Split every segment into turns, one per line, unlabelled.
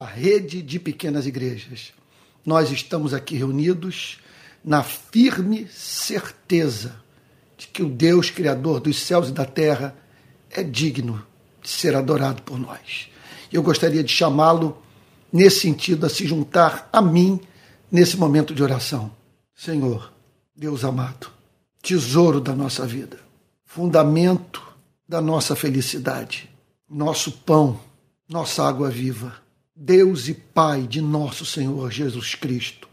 a rede de pequenas igrejas. Nós estamos aqui reunidos na firme certeza de que o Deus Criador dos céus e da terra é digno de ser adorado por nós. Eu gostaria de chamá-lo nesse sentido a se juntar a mim nesse momento de oração. Senhor, Deus amado, tesouro da nossa vida, fundamento da nossa felicidade, nosso pão, nossa água viva Deus e Pai de nosso Senhor Jesus Cristo,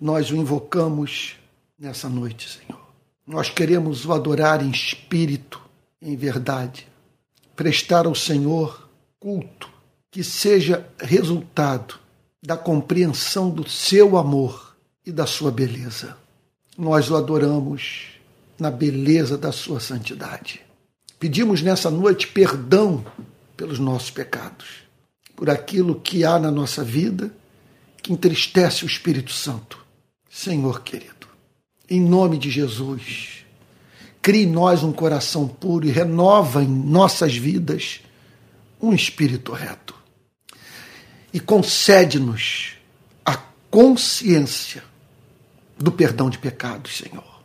nós o invocamos nessa noite, Senhor. Nós queremos o adorar em espírito, em verdade, prestar ao Senhor culto que seja resultado da compreensão do seu amor e da sua beleza. Nós o adoramos na beleza da sua santidade. Pedimos nessa noite perdão pelos nossos pecados por aquilo que há na nossa vida que entristece o Espírito Santo. Senhor querido, em nome de Jesus, crie em nós um coração puro e renova em nossas vidas um espírito reto. E concede-nos a consciência do perdão de pecados, Senhor,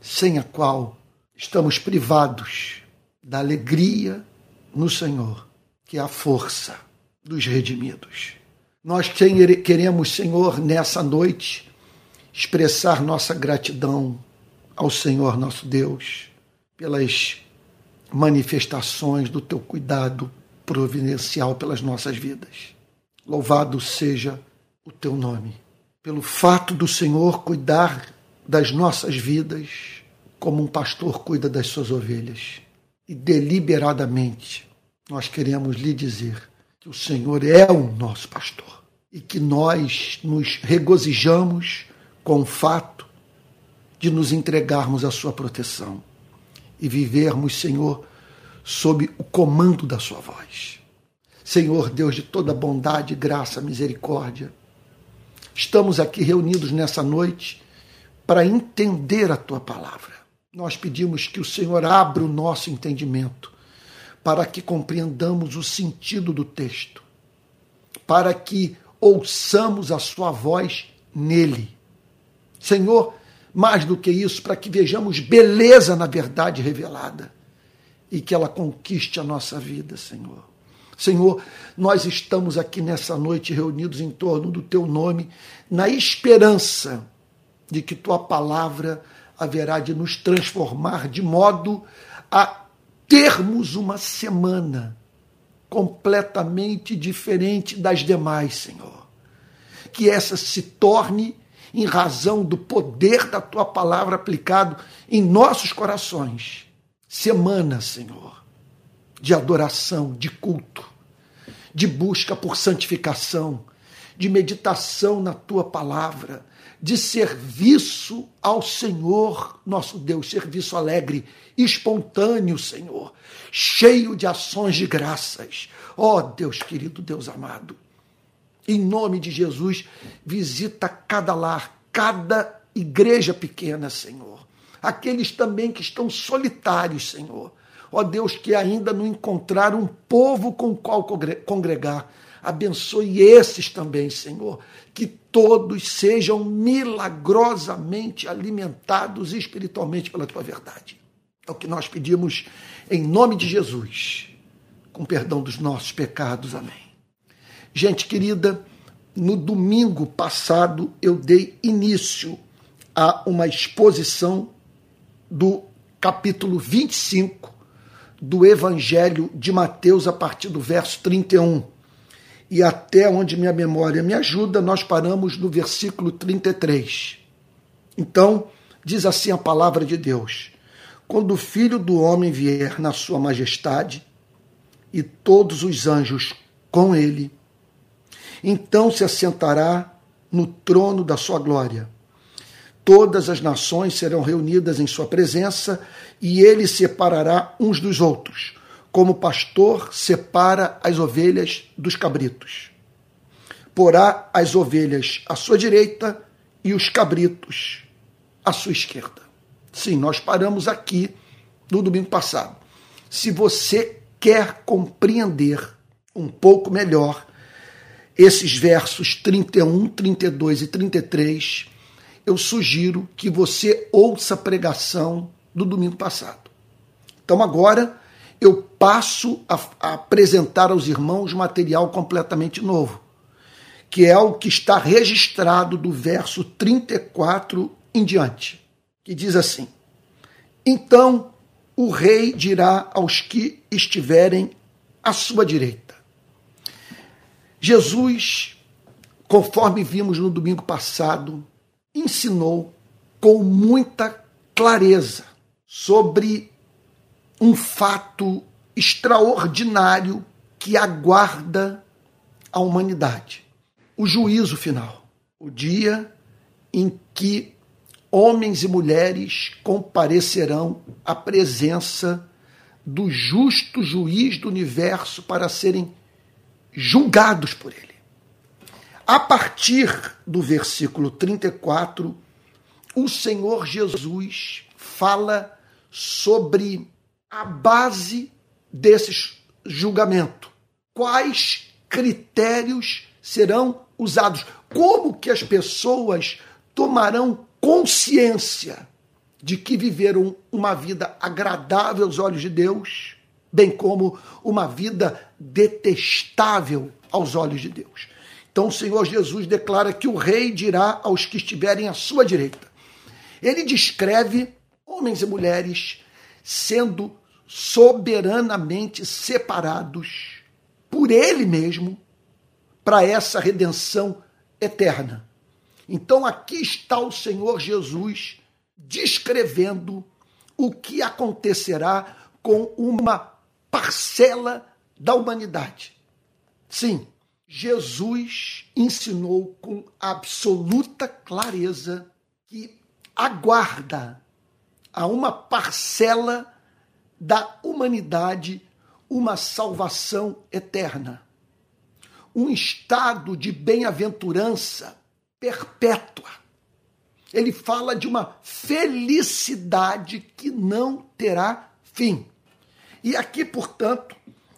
sem a qual estamos privados da alegria no Senhor, que é a força dos redimidos. Nós queremos, Senhor, nessa noite, expressar nossa gratidão ao Senhor nosso Deus pelas manifestações do teu cuidado providencial pelas nossas vidas. Louvado seja o teu nome, pelo fato do Senhor cuidar das nossas vidas como um pastor cuida das suas ovelhas. E deliberadamente nós queremos lhe dizer que o Senhor é o nosso pastor e que nós nos regozijamos com o fato de nos entregarmos à sua proteção e vivermos, Senhor, sob o comando da sua voz. Senhor Deus de toda bondade, graça, misericórdia, estamos aqui reunidos nessa noite para entender a tua palavra. Nós pedimos que o Senhor abra o nosso entendimento para que compreendamos o sentido do texto, para que ouçamos a sua voz nele. Senhor, mais do que isso, para que vejamos beleza na verdade revelada e que ela conquiste a nossa vida, Senhor. Senhor, nós estamos aqui nessa noite reunidos em torno do teu nome, na esperança de que tua palavra haverá de nos transformar de modo a termos uma semana completamente diferente das demais, Senhor. Que essa se torne em razão do poder da tua palavra aplicado em nossos corações. Semana, Senhor, de adoração, de culto, de busca por santificação, de meditação na tua palavra, de serviço ao Senhor, nosso Deus, serviço alegre, espontâneo, Senhor, cheio de ações de graças. Ó oh, Deus querido, Deus amado, em nome de Jesus, visita cada lar, cada igreja pequena, Senhor. Aqueles também que estão solitários, Senhor. Ó oh, Deus, que ainda não encontraram um povo com o qual congregar. Abençoe esses também, Senhor, que todos sejam milagrosamente alimentados espiritualmente pela tua verdade. É o que nós pedimos em nome de Jesus, com perdão dos nossos pecados. Amém. Gente querida, no domingo passado eu dei início a uma exposição do capítulo 25 do Evangelho de Mateus, a partir do verso 31 e até onde minha memória me ajuda, nós paramos no versículo 33. Então, diz assim a palavra de Deus: Quando o filho do homem vier na sua majestade e todos os anjos com ele, então se assentará no trono da sua glória. Todas as nações serão reunidas em sua presença e ele separará uns dos outros como pastor separa as ovelhas dos cabritos. Porá as ovelhas à sua direita e os cabritos à sua esquerda. Sim, nós paramos aqui no domingo passado. Se você quer compreender um pouco melhor esses versos 31, 32 e 33, eu sugiro que você ouça a pregação do domingo passado. Então agora eu passo a, a apresentar aos irmãos material completamente novo, que é o que está registrado do verso 34 em diante, que diz assim: Então o rei dirá aos que estiverem à sua direita. Jesus, conforme vimos no domingo passado, ensinou com muita clareza sobre um fato extraordinário que aguarda a humanidade: o juízo final, o dia em que homens e mulheres comparecerão à presença do justo juiz do universo para serem julgados por ele. A partir do versículo 34, o Senhor Jesus fala sobre a base desse julgamento. Quais critérios serão usados? Como que as pessoas tomarão consciência de que viveram uma vida agradável aos olhos de Deus, bem como uma vida detestável aos olhos de Deus. Então o Senhor Jesus declara que o rei dirá aos que estiverem à sua direita. Ele descreve homens e mulheres sendo soberanamente separados por ele mesmo para essa redenção eterna. Então aqui está o Senhor Jesus descrevendo o que acontecerá com uma parcela da humanidade. Sim, Jesus ensinou com absoluta clareza que aguarda a uma parcela da humanidade uma salvação eterna, um estado de bem-aventurança perpétua. Ele fala de uma felicidade que não terá fim. E aqui, portanto,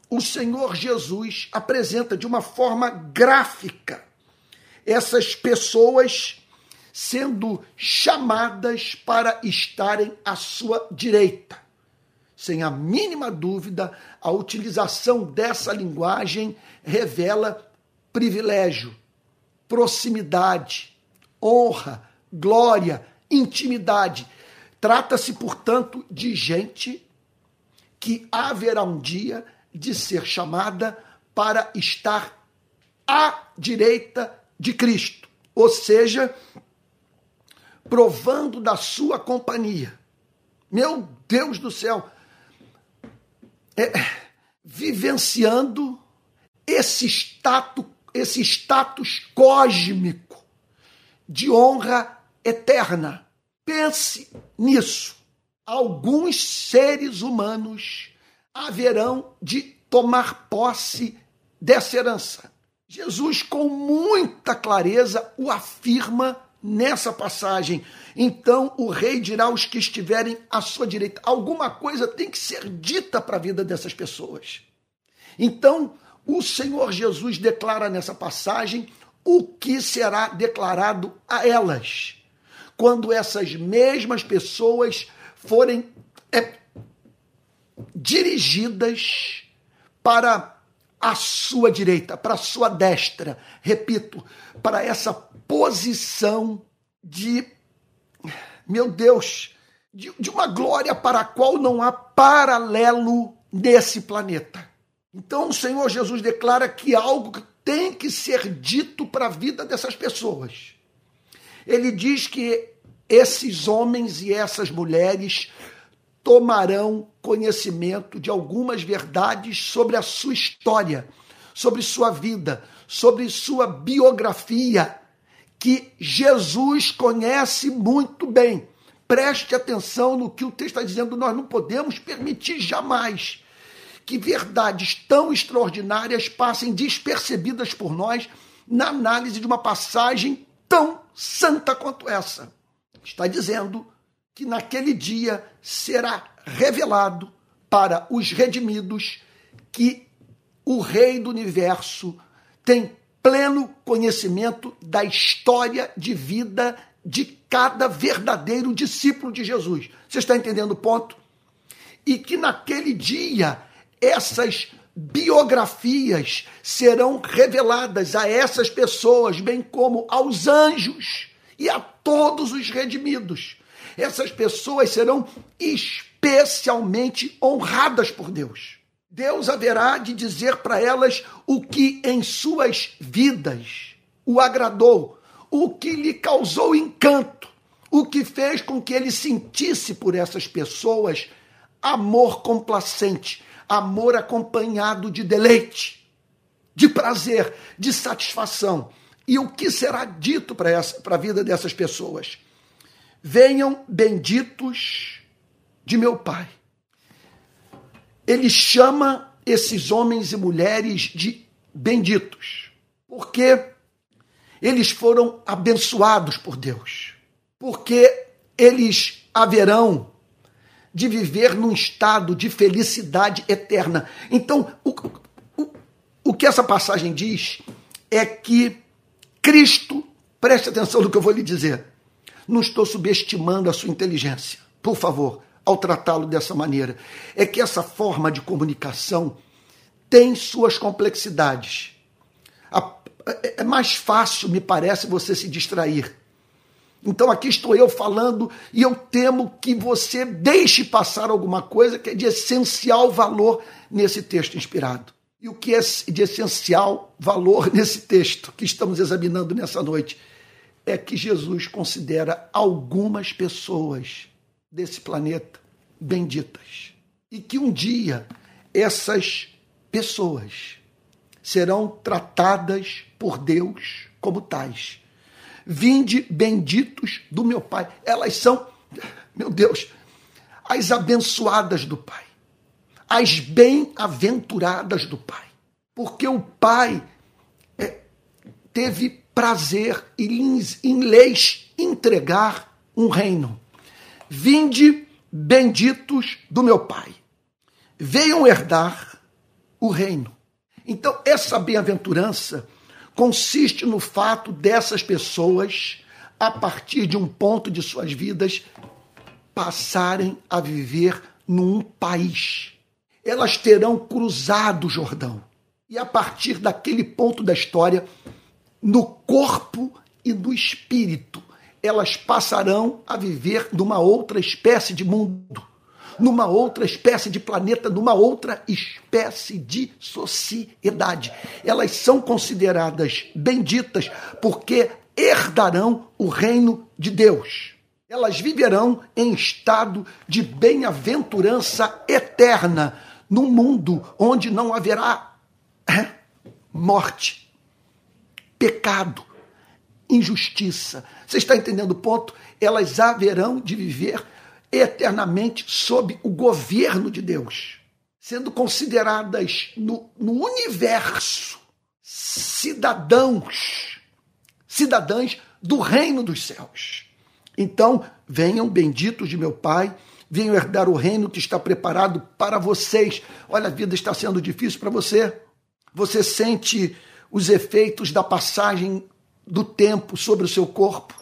o Senhor Jesus apresenta de uma forma gráfica essas pessoas sendo chamadas para estarem à sua direita. Sem a mínima dúvida, a utilização dessa linguagem revela privilégio, proximidade, honra, glória, intimidade. Trata-se, portanto, de gente que haverá um dia de ser chamada para estar à direita de Cristo, ou seja, provando da sua companhia. Meu Deus do céu! É, vivenciando esse status, esse status cósmico de honra eterna. Pense nisso. Alguns seres humanos haverão de tomar posse dessa herança. Jesus, com muita clareza, o afirma nessa passagem. Então o rei dirá aos que estiverem à sua direita. Alguma coisa tem que ser dita para a vida dessas pessoas. Então o Senhor Jesus declara nessa passagem o que será declarado a elas quando essas mesmas pessoas forem é, dirigidas para a sua direita, para a sua destra, repito, para essa posição de, meu Deus, de, de uma glória para a qual não há paralelo nesse planeta. Então o Senhor Jesus declara que algo tem que ser dito para a vida dessas pessoas. Ele diz que esses homens e essas mulheres tomarão conhecimento de algumas verdades sobre a sua história, sobre sua vida, sobre sua biografia, que Jesus conhece muito bem. Preste atenção no que o texto está dizendo, nós não podemos permitir jamais que verdades tão extraordinárias passem despercebidas por nós na análise de uma passagem tão santa quanto essa. Está dizendo que naquele dia será revelado para os redimidos que o Rei do universo tem pleno conhecimento da história de vida de cada verdadeiro discípulo de Jesus. Você está entendendo o ponto? E que naquele dia essas biografias serão reveladas a essas pessoas, bem como aos anjos e a todos os redimidos. Essas pessoas serão especialmente honradas por Deus. Deus haverá de dizer para elas o que em suas vidas o agradou, o que lhe causou encanto, o que fez com que ele sentisse por essas pessoas amor complacente, amor acompanhado de deleite, de prazer, de satisfação. E o que será dito para a vida dessas pessoas? Venham benditos de meu Pai ele chama esses homens e mulheres de benditos, porque eles foram abençoados por Deus, porque eles haverão de viver num estado de felicidade eterna. Então, o, o, o que essa passagem diz é que Cristo, preste atenção no que eu vou lhe dizer, não estou subestimando a sua inteligência, por favor, ao tratá-lo dessa maneira. É que essa forma de comunicação tem suas complexidades. É mais fácil, me parece, você se distrair. Então aqui estou eu falando e eu temo que você deixe passar alguma coisa que é de essencial valor nesse texto inspirado. E o que é de essencial valor nesse texto que estamos examinando nessa noite é que Jesus considera algumas pessoas desse planeta benditas. E que um dia essas pessoas serão tratadas por Deus como tais. Vinde benditos do meu Pai. Elas são, meu Deus, as abençoadas do Pai, as bem-aventuradas do Pai. Porque o Pai é, teve prazer em, em lhes entregar um reino. Vinde benditos do meu Pai. Venham herdar o reino. Então, essa bem-aventurança consiste no fato dessas pessoas, a partir de um ponto de suas vidas, passarem a viver num país. Elas terão cruzado o Jordão. E a partir daquele ponto da história, no corpo e no espírito, elas passarão a viver numa outra espécie de mundo, numa outra espécie de planeta, numa outra espécie de sociedade. Elas são consideradas benditas porque herdarão o reino de Deus. Elas viverão em estado de bem-aventurança eterna, num mundo onde não haverá morte, pecado, injustiça. Você está entendendo o ponto? Elas haverão de viver eternamente sob o governo de Deus, sendo consideradas no, no universo cidadãos, cidadãs do reino dos céus. Então, venham benditos de meu Pai, venham herdar o reino que está preparado para vocês. Olha, a vida está sendo difícil para você. Você sente os efeitos da passagem do tempo sobre o seu corpo,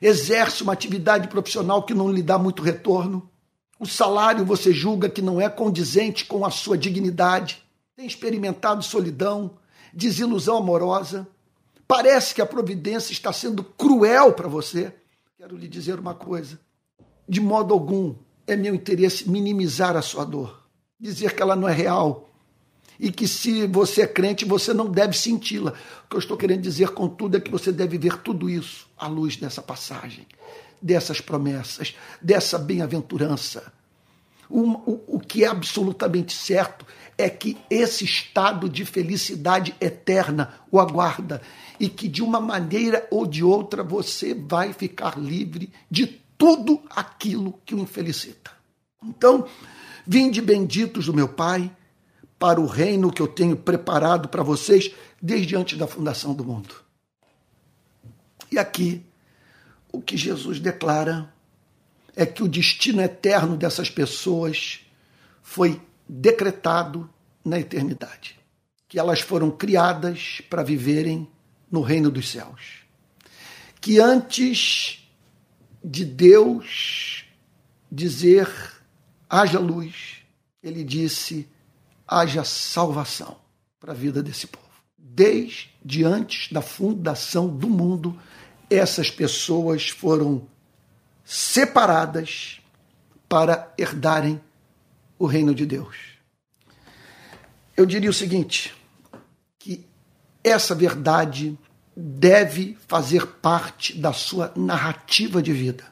exerce uma atividade profissional que não lhe dá muito retorno, o salário você julga que não é condizente com a sua dignidade, tem experimentado solidão, desilusão amorosa, parece que a providência está sendo cruel para você. Quero lhe dizer uma coisa: de modo algum é meu interesse minimizar a sua dor, dizer que ela não é real, e que se você é crente, você não deve senti-la. O que eu estou querendo dizer, contudo, é que você deve ver tudo isso à luz dessa passagem, dessas promessas, dessa bem-aventurança. O, o, o que é absolutamente certo é que esse estado de felicidade eterna o aguarda e que de uma maneira ou de outra você vai ficar livre de tudo aquilo que o infelicita. Então, vinde benditos do meu Pai para o reino que eu tenho preparado para vocês desde antes da fundação do mundo. E aqui, o que Jesus declara é que o destino eterno dessas pessoas foi decretado na eternidade. que elas foram criadas para viverem no reino dos céus. Que antes de Deus dizer haja luz, ele disse haja salvação para a vida desse povo. Desde antes da fundação do mundo, essas pessoas foram separadas para herdarem o reino de Deus. Eu diria o seguinte: que essa verdade deve fazer parte da sua narrativa de vida.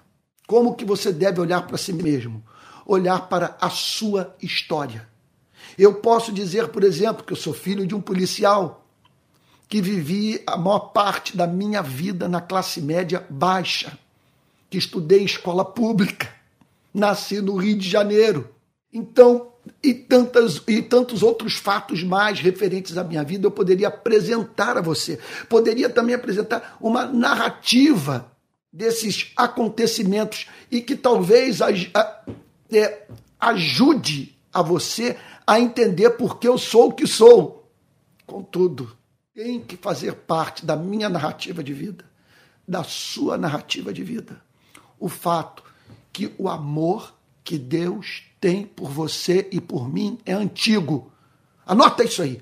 Como que você deve olhar para si mesmo? Olhar para a sua história. Eu posso dizer, por exemplo, que eu sou filho de um policial que vivi a maior parte da minha vida na classe média baixa, que estudei em escola pública, nasci no Rio de Janeiro. Então, e, tantas, e tantos outros fatos mais referentes à minha vida eu poderia apresentar a você. Poderia também apresentar uma narrativa desses acontecimentos e que talvez é, ajude a você a entender por que eu sou o que sou. Contudo, tem que fazer parte da minha narrativa de vida, da sua narrativa de vida. O fato que o amor que Deus tem por você e por mim é antigo. Anota isso aí.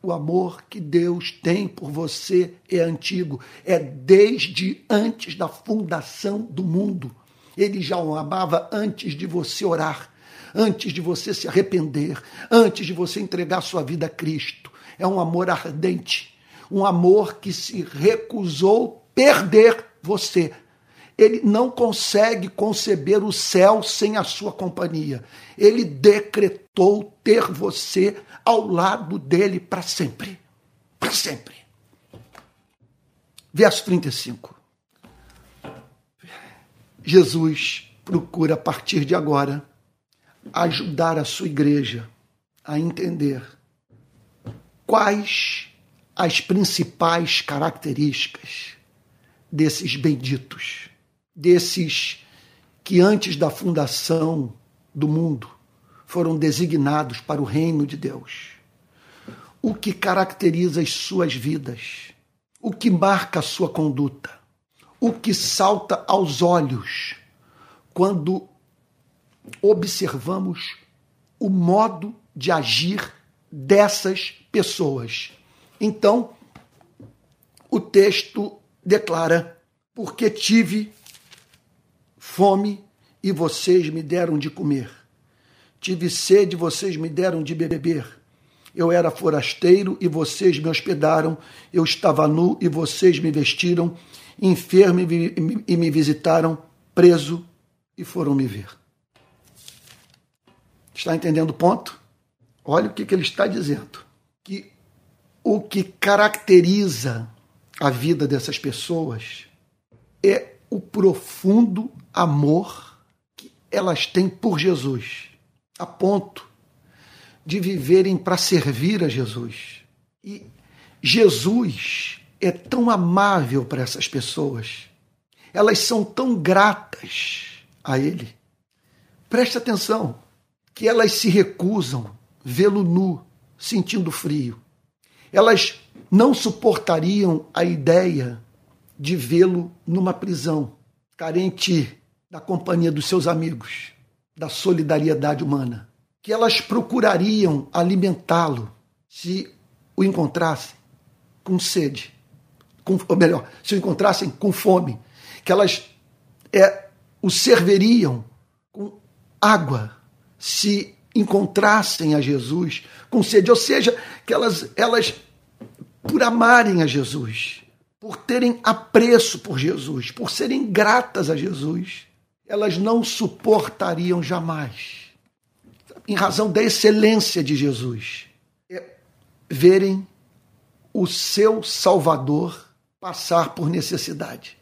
O amor que Deus tem por você é antigo, é desde antes da fundação do mundo. Ele já o amava antes de você orar, antes de você se arrepender, antes de você entregar sua vida a Cristo. É um amor ardente, um amor que se recusou perder você ele não consegue conceber o céu sem a sua companhia. Ele decretou ter você ao lado dele para sempre. Para sempre. Verso 35. Jesus procura, a partir de agora, ajudar a sua igreja a entender quais as principais características desses benditos desses que antes da fundação do mundo foram designados para o reino de Deus. O que caracteriza as suas vidas, o que marca a sua conduta, o que salta aos olhos quando observamos o modo de agir dessas pessoas. Então, o texto declara: porque tive fome e vocês me deram de comer. Tive sede, vocês me deram de beber. Eu era forasteiro e vocês me hospedaram. Eu estava nu e vocês me vestiram. Enfermo e me visitaram. Preso e foram me ver. Está entendendo o ponto? Olha o que, que ele está dizendo. Que o que caracteriza a vida dessas pessoas é o profundo amor que elas têm por Jesus, a ponto de viverem para servir a Jesus. E Jesus é tão amável para essas pessoas, elas são tão gratas a Ele. Preste atenção, que elas se recusam vê-lo nu, sentindo frio. Elas não suportariam a ideia de vê-lo numa prisão, carente da companhia dos seus amigos, da solidariedade humana, que elas procurariam alimentá-lo se o encontrassem com sede, com, ou melhor, se o encontrassem com fome, que elas é, o serviriam com água se encontrassem a Jesus com sede, ou seja, que elas, elas por amarem a Jesus, por terem apreço por Jesus, por serem gratas a Jesus, elas não suportariam jamais, em razão da excelência de Jesus, é verem o seu Salvador passar por necessidade.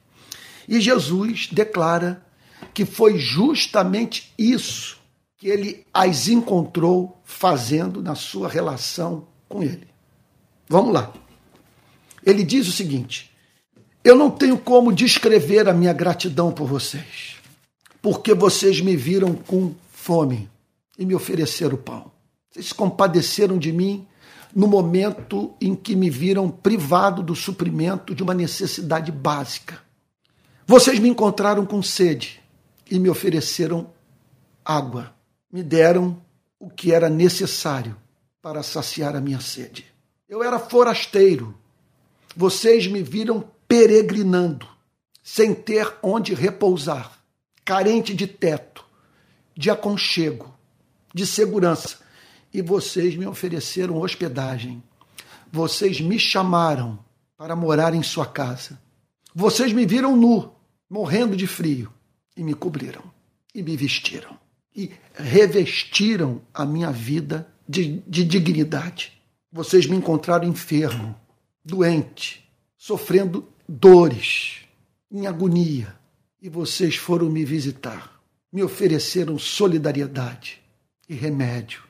E Jesus declara que foi justamente isso que ele as encontrou fazendo na sua relação com ele. Vamos lá. Ele diz o seguinte: eu não tenho como descrever a minha gratidão por vocês, porque vocês me viram com fome e me ofereceram pão. Vocês se compadeceram de mim no momento em que me viram privado do suprimento de uma necessidade básica. Vocês me encontraram com sede e me ofereceram água. Me deram o que era necessário para saciar a minha sede. Eu era forasteiro. Vocês me viram peregrinando, sem ter onde repousar, carente de teto, de aconchego, de segurança. E vocês me ofereceram hospedagem. Vocês me chamaram para morar em sua casa. Vocês me viram nu, morrendo de frio, e me cobriram, e me vestiram, e revestiram a minha vida de, de dignidade. Vocês me encontraram enfermo, doente, sofrendo dores, em agonia, e vocês foram me visitar, me ofereceram solidariedade e remédio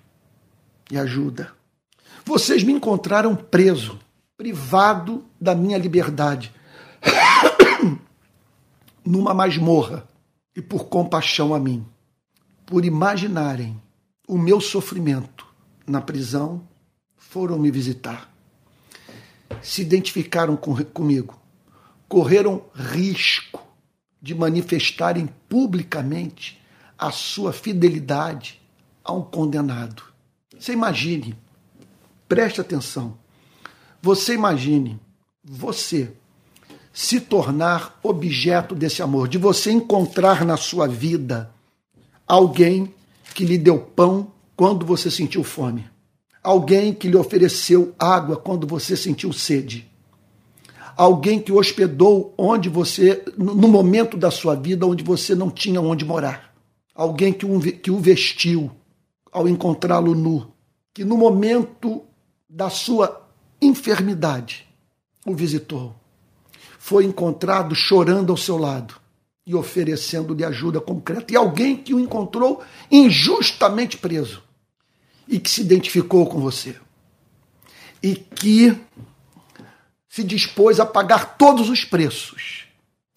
e ajuda. Vocês me encontraram preso, privado da minha liberdade, numa masmorra, e por compaixão a mim, por imaginarem o meu sofrimento na prisão, foram me visitar. Se identificaram com, comigo, correram risco de manifestarem publicamente a sua fidelidade a um condenado. Você imagine, preste atenção, você imagine você se tornar objeto desse amor, de você encontrar na sua vida alguém que lhe deu pão quando você sentiu fome, alguém que lhe ofereceu água quando você sentiu sede, alguém que hospedou onde você, no momento da sua vida onde você não tinha onde morar, alguém que, que o vestiu ao encontrá-lo nu, que no momento da sua enfermidade o visitou. Foi encontrado chorando ao seu lado e oferecendo-lhe ajuda concreta. E alguém que o encontrou injustamente preso e que se identificou com você e que se dispôs a pagar todos os preços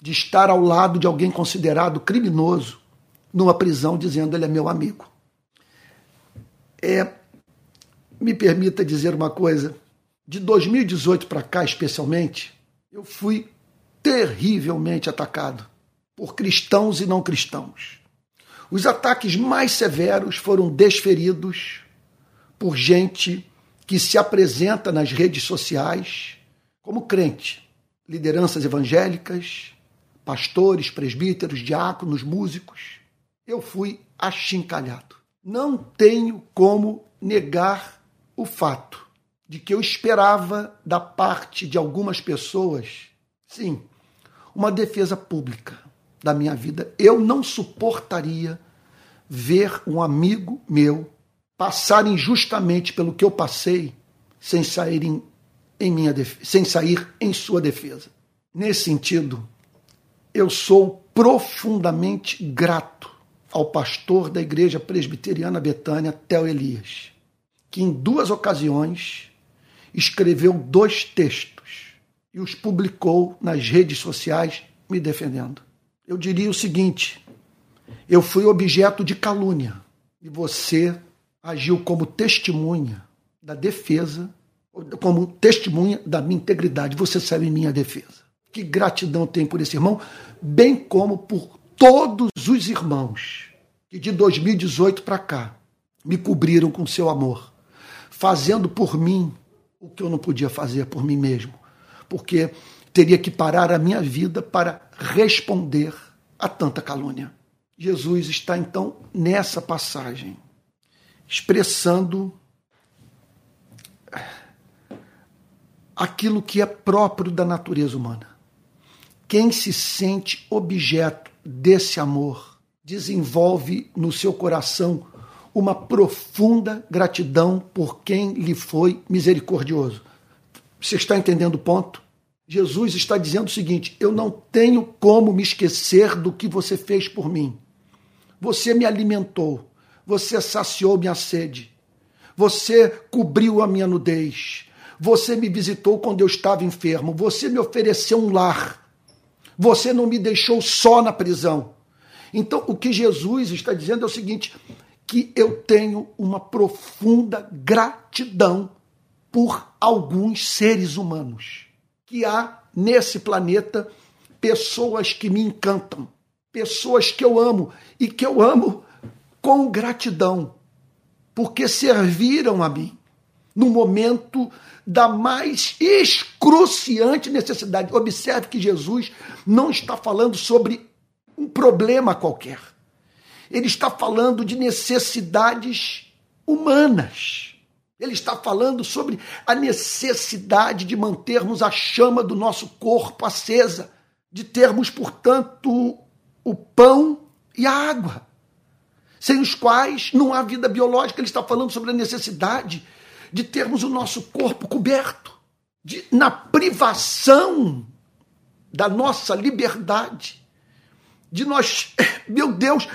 de estar ao lado de alguém considerado criminoso numa prisão, dizendo ele é meu amigo. É, me permita dizer uma coisa, de 2018 para cá, especialmente, eu fui terrivelmente atacado por cristãos e não cristãos. Os ataques mais severos foram desferidos por gente que se apresenta nas redes sociais como crente, lideranças evangélicas, pastores, presbíteros, diáconos, músicos. Eu fui achincalhado. Não tenho como negar o fato de que eu esperava da parte de algumas pessoas, sim, uma defesa pública da minha vida. Eu não suportaria ver um amigo meu passar injustamente pelo que eu passei sem sair em, em minha sem sair em sua defesa. Nesse sentido, eu sou profundamente grato ao pastor da Igreja Presbiteriana Betânia, Theo Elias, que em duas ocasiões escreveu dois textos e os publicou nas redes sociais me defendendo. Eu diria o seguinte: eu fui objeto de calúnia e você agiu como testemunha da defesa, como testemunha da minha integridade. Você saiu em minha defesa. Que gratidão tenho por esse irmão, bem como por todos os irmãos que de 2018 para cá me cobriram com seu amor, fazendo por mim o que eu não podia fazer por mim mesmo porque teria que parar a minha vida para responder a tanta calúnia. Jesus está então nessa passagem, expressando aquilo que é próprio da natureza humana. Quem se sente objeto desse amor desenvolve no seu coração uma profunda gratidão por quem lhe foi misericordioso. Você está entendendo o ponto? Jesus está dizendo o seguinte: eu não tenho como me esquecer do que você fez por mim. Você me alimentou, você saciou minha sede, você cobriu a minha nudez, você me visitou quando eu estava enfermo, você me ofereceu um lar, você não me deixou só na prisão. Então, o que Jesus está dizendo é o seguinte: que eu tenho uma profunda gratidão por alguns seres humanos. Que há nesse planeta pessoas que me encantam, pessoas que eu amo e que eu amo com gratidão, porque serviram a mim no momento da mais excruciante necessidade. Observe que Jesus não está falando sobre um problema qualquer. Ele está falando de necessidades humanas. Ele está falando sobre a necessidade de mantermos a chama do nosso corpo acesa, de termos, portanto, o pão e a água, sem os quais não há vida biológica. Ele está falando sobre a necessidade de termos o nosso corpo coberto, de, na privação da nossa liberdade, de nós, meu Deus,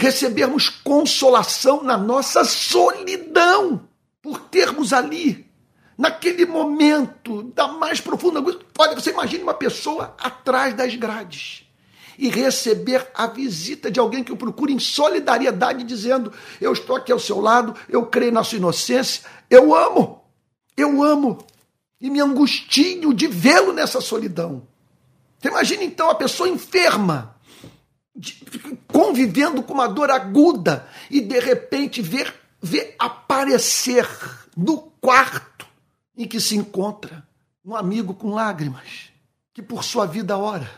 recebermos consolação na nossa solidão, por termos ali, naquele momento da mais profunda angústia. Olha, você imagine uma pessoa atrás das grades e receber a visita de alguém que o procura em solidariedade, dizendo: Eu estou aqui ao seu lado, eu creio na sua inocência, eu amo, eu amo, e me angustio de vê-lo nessa solidão. Você imagina então a pessoa enferma, convivendo com uma dor aguda e de repente ver, ver aparecer no quarto em que se encontra um amigo com lágrimas, que por sua vida ora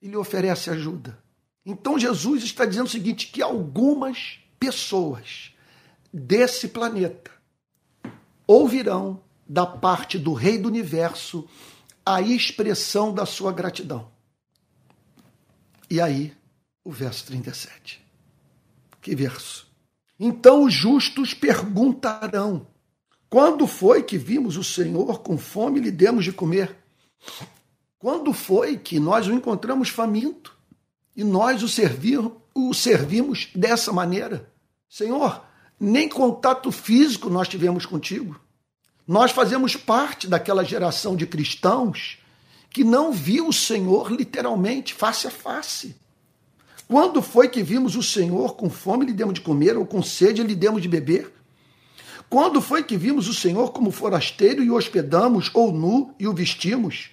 e lhe oferece ajuda. Então Jesus está dizendo o seguinte: que algumas pessoas desse planeta ouvirão da parte do Rei do Universo a expressão da sua gratidão. E aí o verso 37. Que verso? Então os justos perguntarão: Quando foi que vimos o Senhor com fome e lhe demos de comer? Quando foi que nós o encontramos faminto e nós o, servir, o servimos dessa maneira? Senhor, nem contato físico nós tivemos contigo. Nós fazemos parte daquela geração de cristãos que não viu o Senhor literalmente face a face. Quando foi que vimos o Senhor com fome lhe demos de comer, ou com sede lhe demos de beber? Quando foi que vimos o Senhor como forasteiro e o hospedamos, ou nu e o vestimos?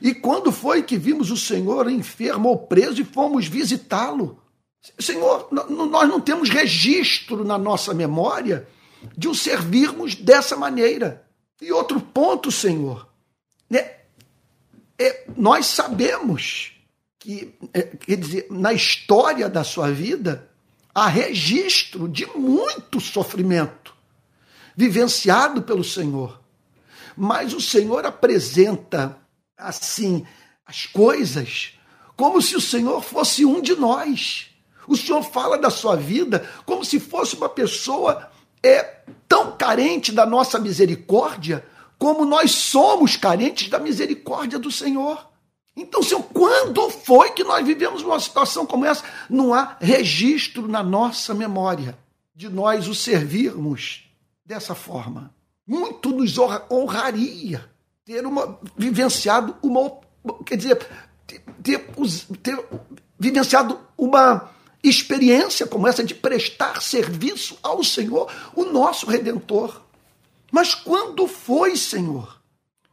E quando foi que vimos o Senhor enfermo ou preso e fomos visitá-lo? Senhor, nós não temos registro na nossa memória de o servirmos dessa maneira. E outro ponto, Senhor, né? É, nós sabemos que, é, quer dizer, na história da sua vida, há registro de muito sofrimento vivenciado pelo Senhor. Mas o Senhor apresenta, assim, as coisas como se o Senhor fosse um de nós. O Senhor fala da sua vida como se fosse uma pessoa é tão carente da nossa misericórdia como nós somos carentes da misericórdia do Senhor. Então, Senhor, quando foi que nós vivemos uma situação como essa? Não há registro na nossa memória de nós o servirmos dessa forma. Muito nos honraria ter uma, vivenciado uma, quer dizer, ter, ter, ter vivenciado uma experiência como essa de prestar serviço ao Senhor, o nosso Redentor. Mas quando foi, Senhor,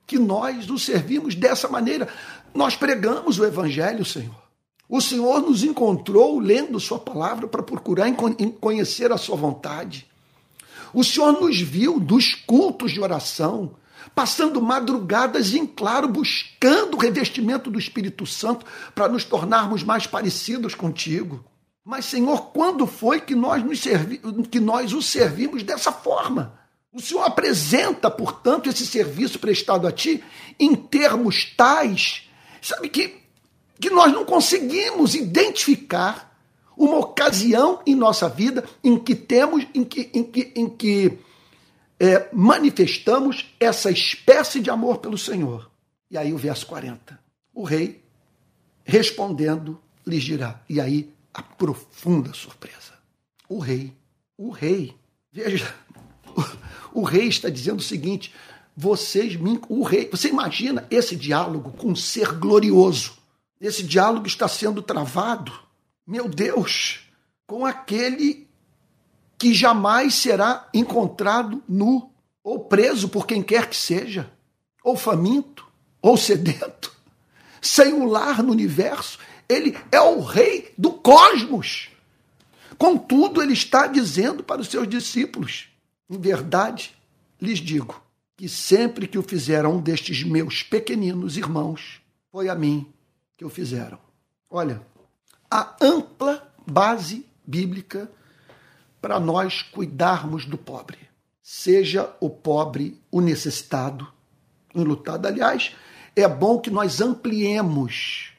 que nós o servimos dessa maneira? Nós pregamos o Evangelho, Senhor. O Senhor nos encontrou lendo Sua palavra para procurar conhecer a Sua vontade. O Senhor nos viu dos cultos de oração, passando madrugadas em claro, buscando o revestimento do Espírito Santo para nos tornarmos mais parecidos contigo. Mas, Senhor, quando foi que nós, nos servi que nós o servimos dessa forma? O Senhor apresenta, portanto, esse serviço prestado a Ti em termos tais Sabe que, que nós não conseguimos identificar uma ocasião em nossa vida em que temos, em que, em que, em que é, manifestamos essa espécie de amor pelo Senhor. E aí o verso 40. O rei, respondendo, lhes dirá. E aí a profunda surpresa. O rei, o rei, veja, o, o rei está dizendo o seguinte: vocês me. O rei. Você imagina esse diálogo com um ser glorioso? Esse diálogo está sendo travado, meu Deus, com aquele que jamais será encontrado nu, ou preso por quem quer que seja, ou faminto, ou sedento, sem um lar no universo. Ele é o rei do cosmos. Contudo, ele está dizendo para os seus discípulos: em verdade, lhes digo que sempre que o fizeram um destes meus pequeninos irmãos, foi a mim que o fizeram. Olha, a ampla base bíblica para nós cuidarmos do pobre. Seja o pobre o necessitado, enlutado. Aliás, é bom que nós ampliemos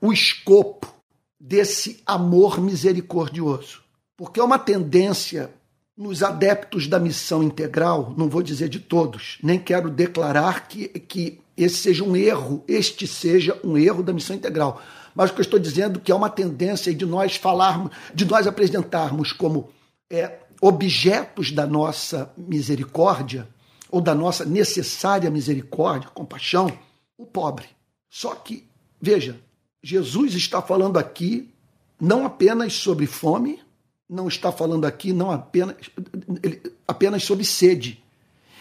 o escopo desse amor misericordioso, porque é uma tendência nos adeptos da missão integral, não vou dizer de todos, nem quero declarar que, que esse seja um erro, este seja um erro da missão integral. Mas o que eu estou dizendo é que é uma tendência de nós falarmos, de nós apresentarmos como é, objetos da nossa misericórdia, ou da nossa necessária misericórdia, compaixão, o pobre. Só que, veja, Jesus está falando aqui não apenas sobre fome, não está falando aqui não apenas, apenas sobre sede.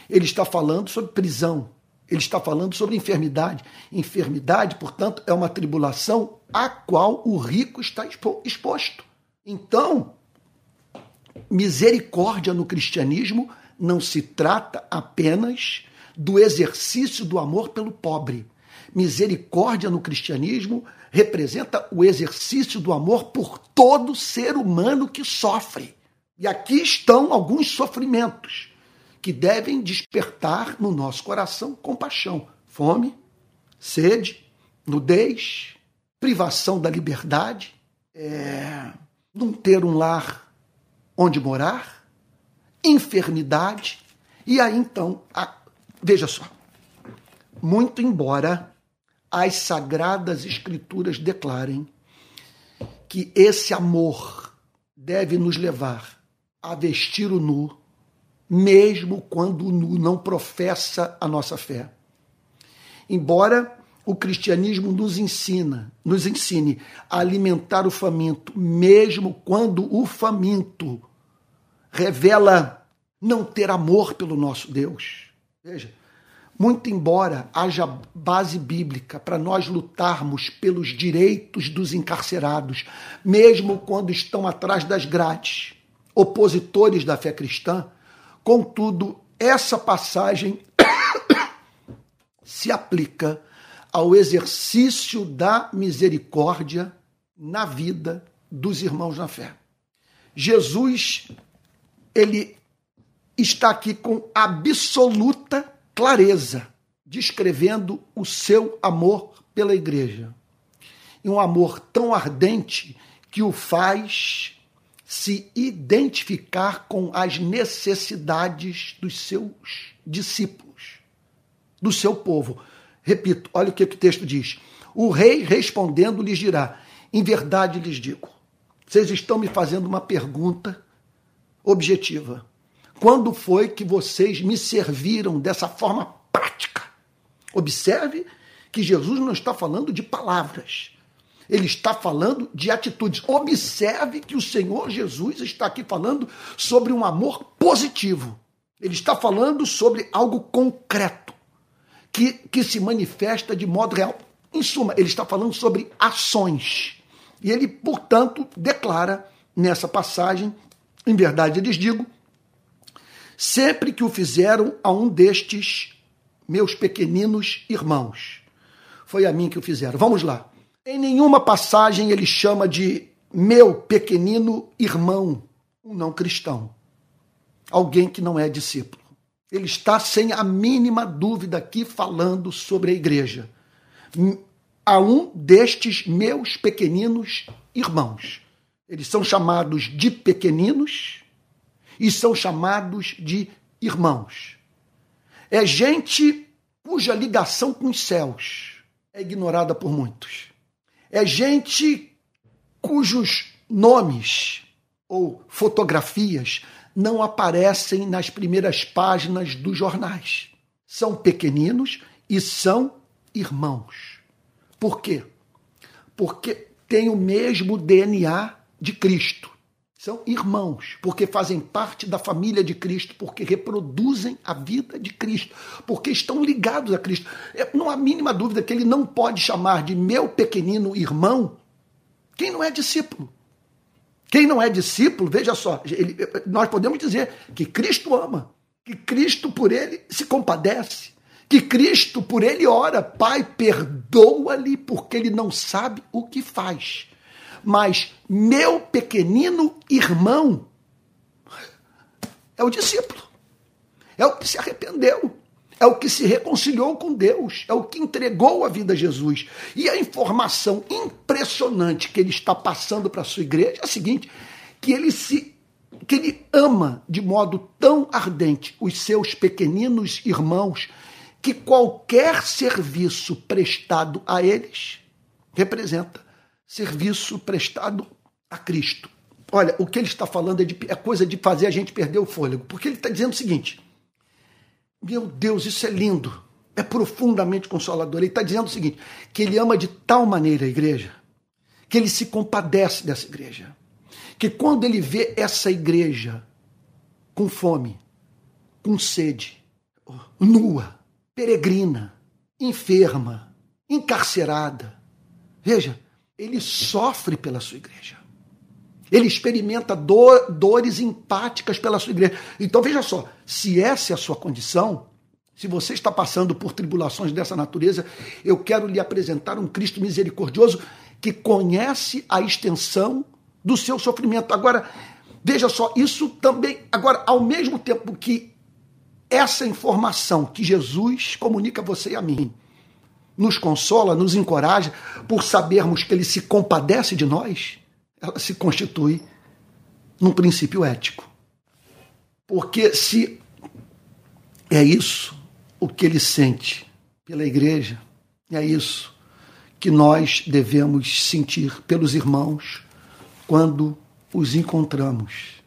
Ele está falando sobre prisão. Ele está falando sobre enfermidade. Enfermidade, portanto, é uma tribulação a qual o rico está exposto. Então, misericórdia no cristianismo não se trata apenas do exercício do amor pelo pobre. Misericórdia no cristianismo representa o exercício do amor por todo ser humano que sofre. E aqui estão alguns sofrimentos que devem despertar no nosso coração compaixão: fome, sede, nudez, privação da liberdade, é, não ter um lar onde morar, enfermidade. E aí então, a, veja só, muito embora as sagradas escrituras declarem que esse amor deve nos levar a vestir o nu, mesmo quando o nu não professa a nossa fé. Embora o cristianismo nos ensina, nos ensine a alimentar o faminto, mesmo quando o faminto revela não ter amor pelo nosso Deus. Veja, muito embora haja base bíblica para nós lutarmos pelos direitos dos encarcerados, mesmo quando estão atrás das grades, opositores da fé cristã, contudo, essa passagem se aplica ao exercício da misericórdia na vida dos irmãos na fé. Jesus, ele está aqui com absoluta clareza, descrevendo o seu amor pela igreja. E um amor tão ardente que o faz se identificar com as necessidades dos seus discípulos, do seu povo. Repito, olha o que o texto diz. O rei respondendo lhes dirá: Em verdade lhes digo, vocês estão me fazendo uma pergunta objetiva. Quando foi que vocês me serviram dessa forma prática? Observe que Jesus não está falando de palavras. Ele está falando de atitudes. Observe que o Senhor Jesus está aqui falando sobre um amor positivo. Ele está falando sobre algo concreto, que, que se manifesta de modo real. Em suma, ele está falando sobre ações. E ele, portanto, declara nessa passagem, em verdade lhes digo, sempre que o fizeram a um destes meus pequeninos irmãos. Foi a mim que o fizeram. Vamos lá. Em nenhuma passagem ele chama de meu pequenino irmão, um não cristão, alguém que não é discípulo. Ele está sem a mínima dúvida aqui falando sobre a igreja. A um destes meus pequeninos irmãos. Eles são chamados de pequeninos e são chamados de irmãos. É gente cuja ligação com os céus é ignorada por muitos. É gente cujos nomes ou fotografias não aparecem nas primeiras páginas dos jornais. São pequeninos e são irmãos. Por quê? Porque têm o mesmo DNA de Cristo São irmãos, porque fazem parte da família de Cristo, porque reproduzem a vida de Cristo, porque estão ligados a Cristo. Não há mínima dúvida que ele não pode chamar de meu pequenino irmão quem não é discípulo. Quem não é discípulo, veja só, ele, nós podemos dizer que Cristo ama, que Cristo por ele se compadece, que Cristo por ele ora, Pai, perdoa-lhe porque ele não sabe o que faz. Mas meu pequenino irmão é o discípulo, é o que se arrependeu, é o que se reconciliou com Deus, é o que entregou a vida a Jesus. E a informação impressionante que ele está passando para a sua igreja é a seguinte: que ele se que ele ama de modo tão ardente os seus pequeninos irmãos que qualquer serviço prestado a eles representa serviço prestado a Cristo. Olha, o que ele está falando é, de, é coisa de fazer a gente perder o fôlego, porque ele está dizendo o seguinte: meu Deus, isso é lindo, é profundamente consolador. Ele está dizendo o seguinte: que ele ama de tal maneira a igreja, que ele se compadece dessa igreja, que quando ele vê essa igreja com fome, com sede, nua, peregrina, enferma, encarcerada, veja, ele sofre pela sua igreja. Ele experimenta dor, dores empáticas pela sua igreja. Então veja só, se essa é a sua condição, se você está passando por tribulações dessa natureza, eu quero lhe apresentar um Cristo misericordioso que conhece a extensão do seu sofrimento. Agora, veja só, isso também. Agora, ao mesmo tempo que essa informação que Jesus comunica a você e a mim nos consola, nos encoraja por sabermos que ele se compadece de nós, ela se constitui num princípio ético. Porque se é isso o que ele sente pela igreja, é isso que nós devemos sentir pelos irmãos quando os encontramos,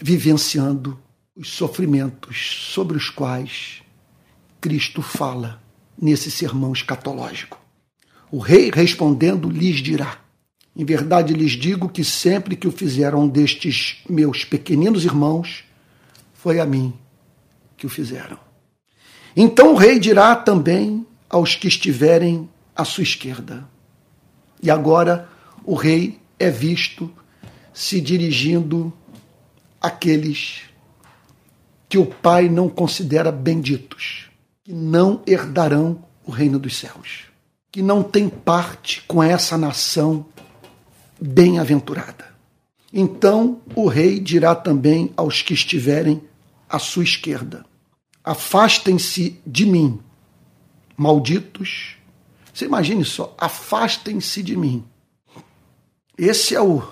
vivenciando os sofrimentos sobre os quais Cristo fala nesse sermão escatológico. O rei respondendo lhes dirá: em verdade lhes digo que sempre que o fizeram destes meus pequeninos irmãos, foi a mim que o fizeram. Então o rei dirá também aos que estiverem à sua esquerda. E agora o rei é visto se dirigindo àqueles que o Pai não considera benditos, que não herdarão o reino dos céus, que não têm parte com essa nação bem-aventurada. Então o rei dirá também aos que estiverem à sua esquerda: Afastem-se de mim, malditos. Você imagine só, afastem-se de mim. Esse é o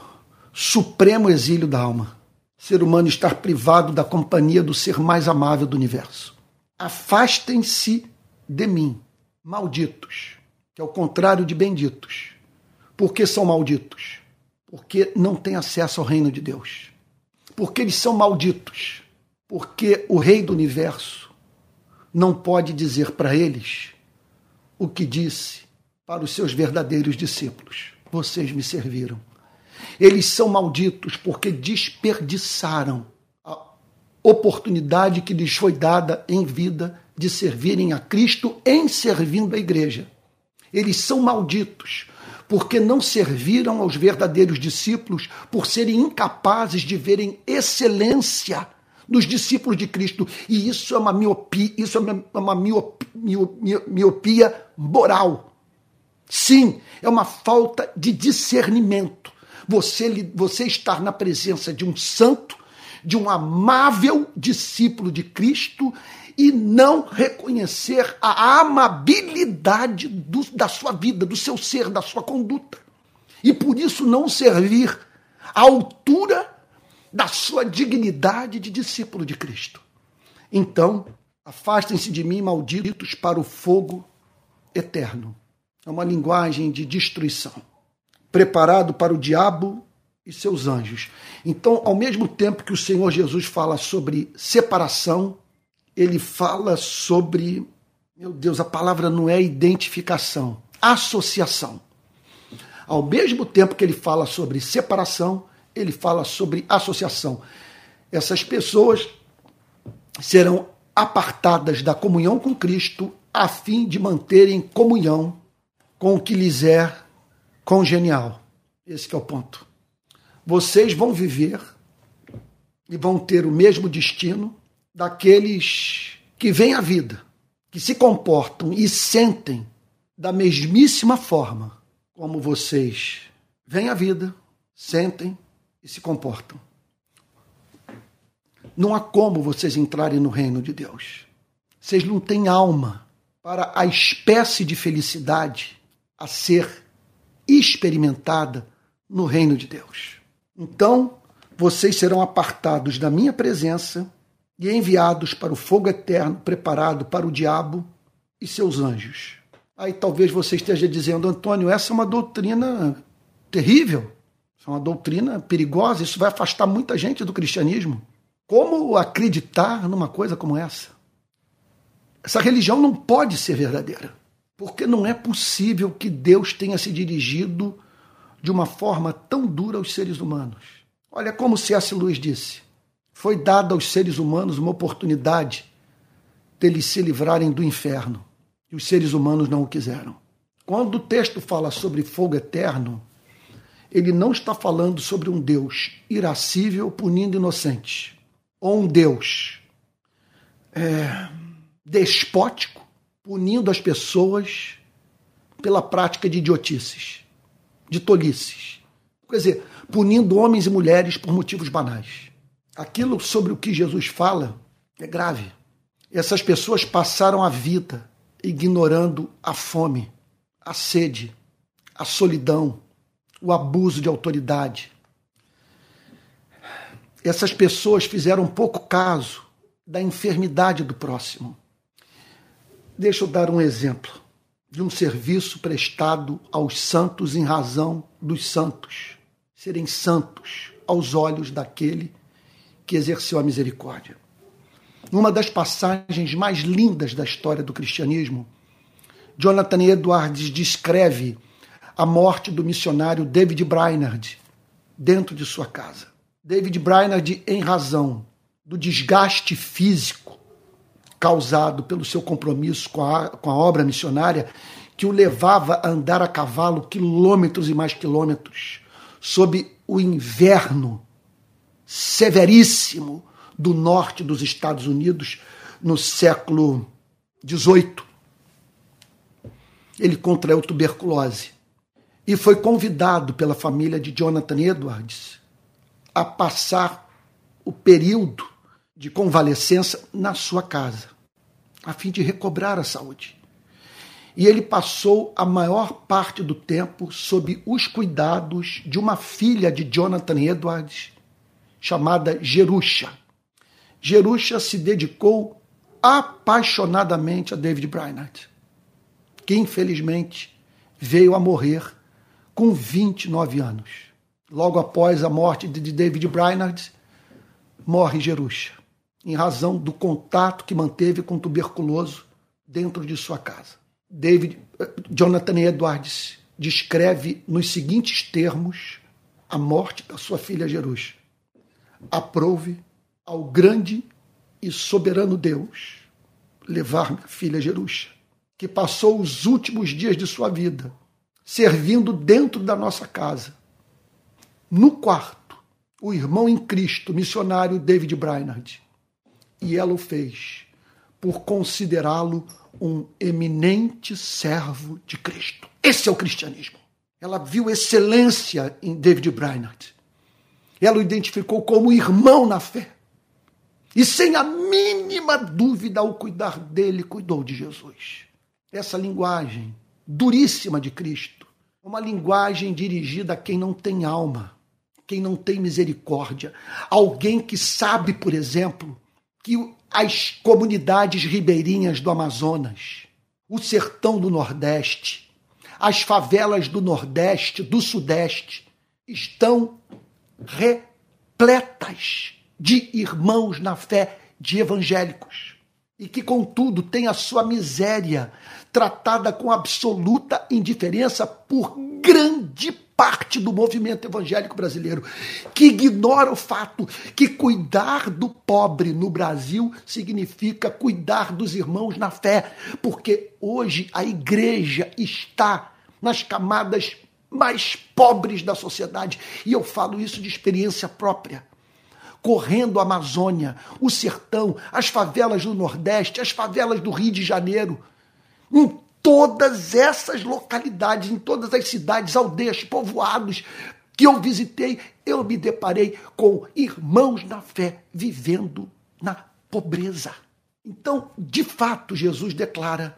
supremo exílio da alma. Ser humano estar privado da companhia do ser mais amável do universo. Afastem-se de mim, malditos, que é o contrário de benditos. Por que são malditos? porque não têm acesso ao reino de Deus. Porque eles são malditos. Porque o Rei do universo não pode dizer para eles o que disse para os seus verdadeiros discípulos: Vocês me serviram. Eles são malditos porque desperdiçaram oportunidade que lhes foi dada em vida de servirem a Cristo em servindo a igreja. Eles são malditos porque não serviram aos verdadeiros discípulos, por serem incapazes de verem excelência dos discípulos de Cristo. E isso é uma miopia, isso é uma miopia, miopia moral. Sim, é uma falta de discernimento. Você, você estar na presença de um santo, de um amável discípulo de Cristo e não reconhecer a amabilidade do, da sua vida, do seu ser, da sua conduta. E por isso não servir à altura da sua dignidade de discípulo de Cristo. Então, afastem-se de mim, malditos, para o fogo eterno. É uma linguagem de destruição, preparado para o diabo e seus anjos. Então, ao mesmo tempo que o Senhor Jesus fala sobre separação, ele fala sobre, meu Deus, a palavra não é identificação, associação. Ao mesmo tempo que ele fala sobre separação, ele fala sobre associação. Essas pessoas serão apartadas da comunhão com Cristo a fim de manterem comunhão com o que lhes é congenial. Esse é o ponto. Vocês vão viver e vão ter o mesmo destino daqueles que vêm à vida, que se comportam e sentem da mesmíssima forma como vocês vêm à vida, sentem e se comportam. Não há como vocês entrarem no reino de Deus. Vocês não têm alma para a espécie de felicidade a ser experimentada no reino de Deus. Então, vocês serão apartados da minha presença e enviados para o fogo eterno preparado para o diabo e seus anjos. Aí talvez você esteja dizendo, Antônio, essa é uma doutrina terrível, é uma doutrina perigosa, isso vai afastar muita gente do cristianismo. Como acreditar numa coisa como essa? Essa religião não pode ser verdadeira, porque não é possível que Deus tenha se dirigido de uma forma tão dura aos seres humanos. Olha como C.S. Lewis disse: foi dada aos seres humanos uma oportunidade deles se livrarem do inferno, e os seres humanos não o quiseram. Quando o texto fala sobre fogo eterno, ele não está falando sobre um Deus irascível punindo inocentes ou um Deus é, despótico, punindo as pessoas pela prática de idiotices, de tolices. Quer dizer, punindo homens e mulheres por motivos banais. Aquilo sobre o que Jesus fala é grave. Essas pessoas passaram a vida ignorando a fome, a sede, a solidão, o abuso de autoridade, essas pessoas fizeram pouco caso da enfermidade do próximo. Deixa eu dar um exemplo de um serviço prestado aos santos em razão dos santos serem santos aos olhos daquele que exerceu a misericórdia. Numa das passagens mais lindas da história do cristianismo, Jonathan Edwards descreve a morte do missionário David Brainerd dentro de sua casa. David Brainerd, em razão do desgaste físico causado pelo seu compromisso com a, com a obra missionária, que o levava a andar a cavalo quilômetros e mais quilômetros, sob o inverno severíssimo do norte dos Estados Unidos no século XVIII. Ele contraiu tuberculose e foi convidado pela família de Jonathan Edwards a passar o período de convalescença na sua casa, a fim de recobrar a saúde. E ele passou a maior parte do tempo sob os cuidados de uma filha de Jonathan Edwards, chamada Jerusha. Jerusha se dedicou apaixonadamente a David Brainerd, que infelizmente veio a morrer com 29 anos logo após a morte de David Brainerd, morre Jerusha, em razão do contato que manteve com tuberculoso dentro de sua casa. David, eh, Jonathan Edwards descreve nos seguintes termos a morte da sua filha Jerusha. Aprove ao grande e soberano Deus levar minha filha Jerusha, que passou os últimos dias de sua vida servindo dentro da nossa casa, no quarto, o irmão em Cristo, missionário David Brainerd. E ela o fez por considerá-lo um eminente servo de Cristo. Esse é o cristianismo. Ela viu excelência em David Brainerd. Ela o identificou como irmão na fé. E sem a mínima dúvida, ao cuidar dele, cuidou de Jesus. Essa linguagem duríssima de Cristo, uma linguagem dirigida a quem não tem alma, quem não tem misericórdia. Alguém que sabe, por exemplo, que as comunidades ribeirinhas do Amazonas, o sertão do Nordeste, as favelas do Nordeste, do Sudeste, estão repletas de irmãos na fé, de evangélicos. E que, contudo, tem a sua miséria tratada com absoluta indiferença por grande parte do movimento evangélico brasileiro, que ignora o fato que cuidar do pobre no Brasil significa cuidar dos irmãos na fé, porque hoje a igreja está nas camadas mais pobres da sociedade, e eu falo isso de experiência própria correndo a Amazônia, o sertão, as favelas do Nordeste, as favelas do Rio de Janeiro. Em todas essas localidades, em todas as cidades, aldeias, povoados que eu visitei, eu me deparei com irmãos na fé vivendo na pobreza. Então, de fato, Jesus declara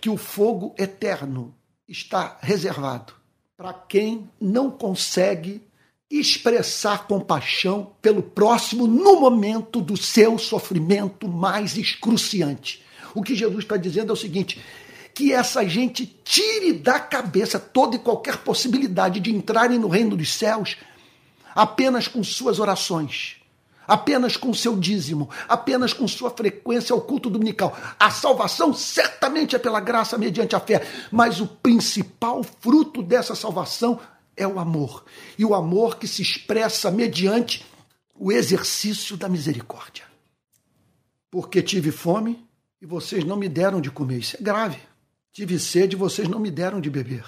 que o fogo eterno está reservado para quem não consegue expressar compaixão pelo próximo no momento do seu sofrimento mais excruciante. O que Jesus está dizendo é o seguinte: que essa gente tire da cabeça toda e qualquer possibilidade de entrarem no reino dos céus apenas com suas orações, apenas com seu dízimo, apenas com sua frequência ao culto dominical. A salvação certamente é pela graça mediante a fé, mas o principal fruto dessa salvação é o amor. E o amor que se expressa mediante o exercício da misericórdia. Porque tive fome e vocês não me deram de comer. Isso é grave. Tive sede e vocês não me deram de beber.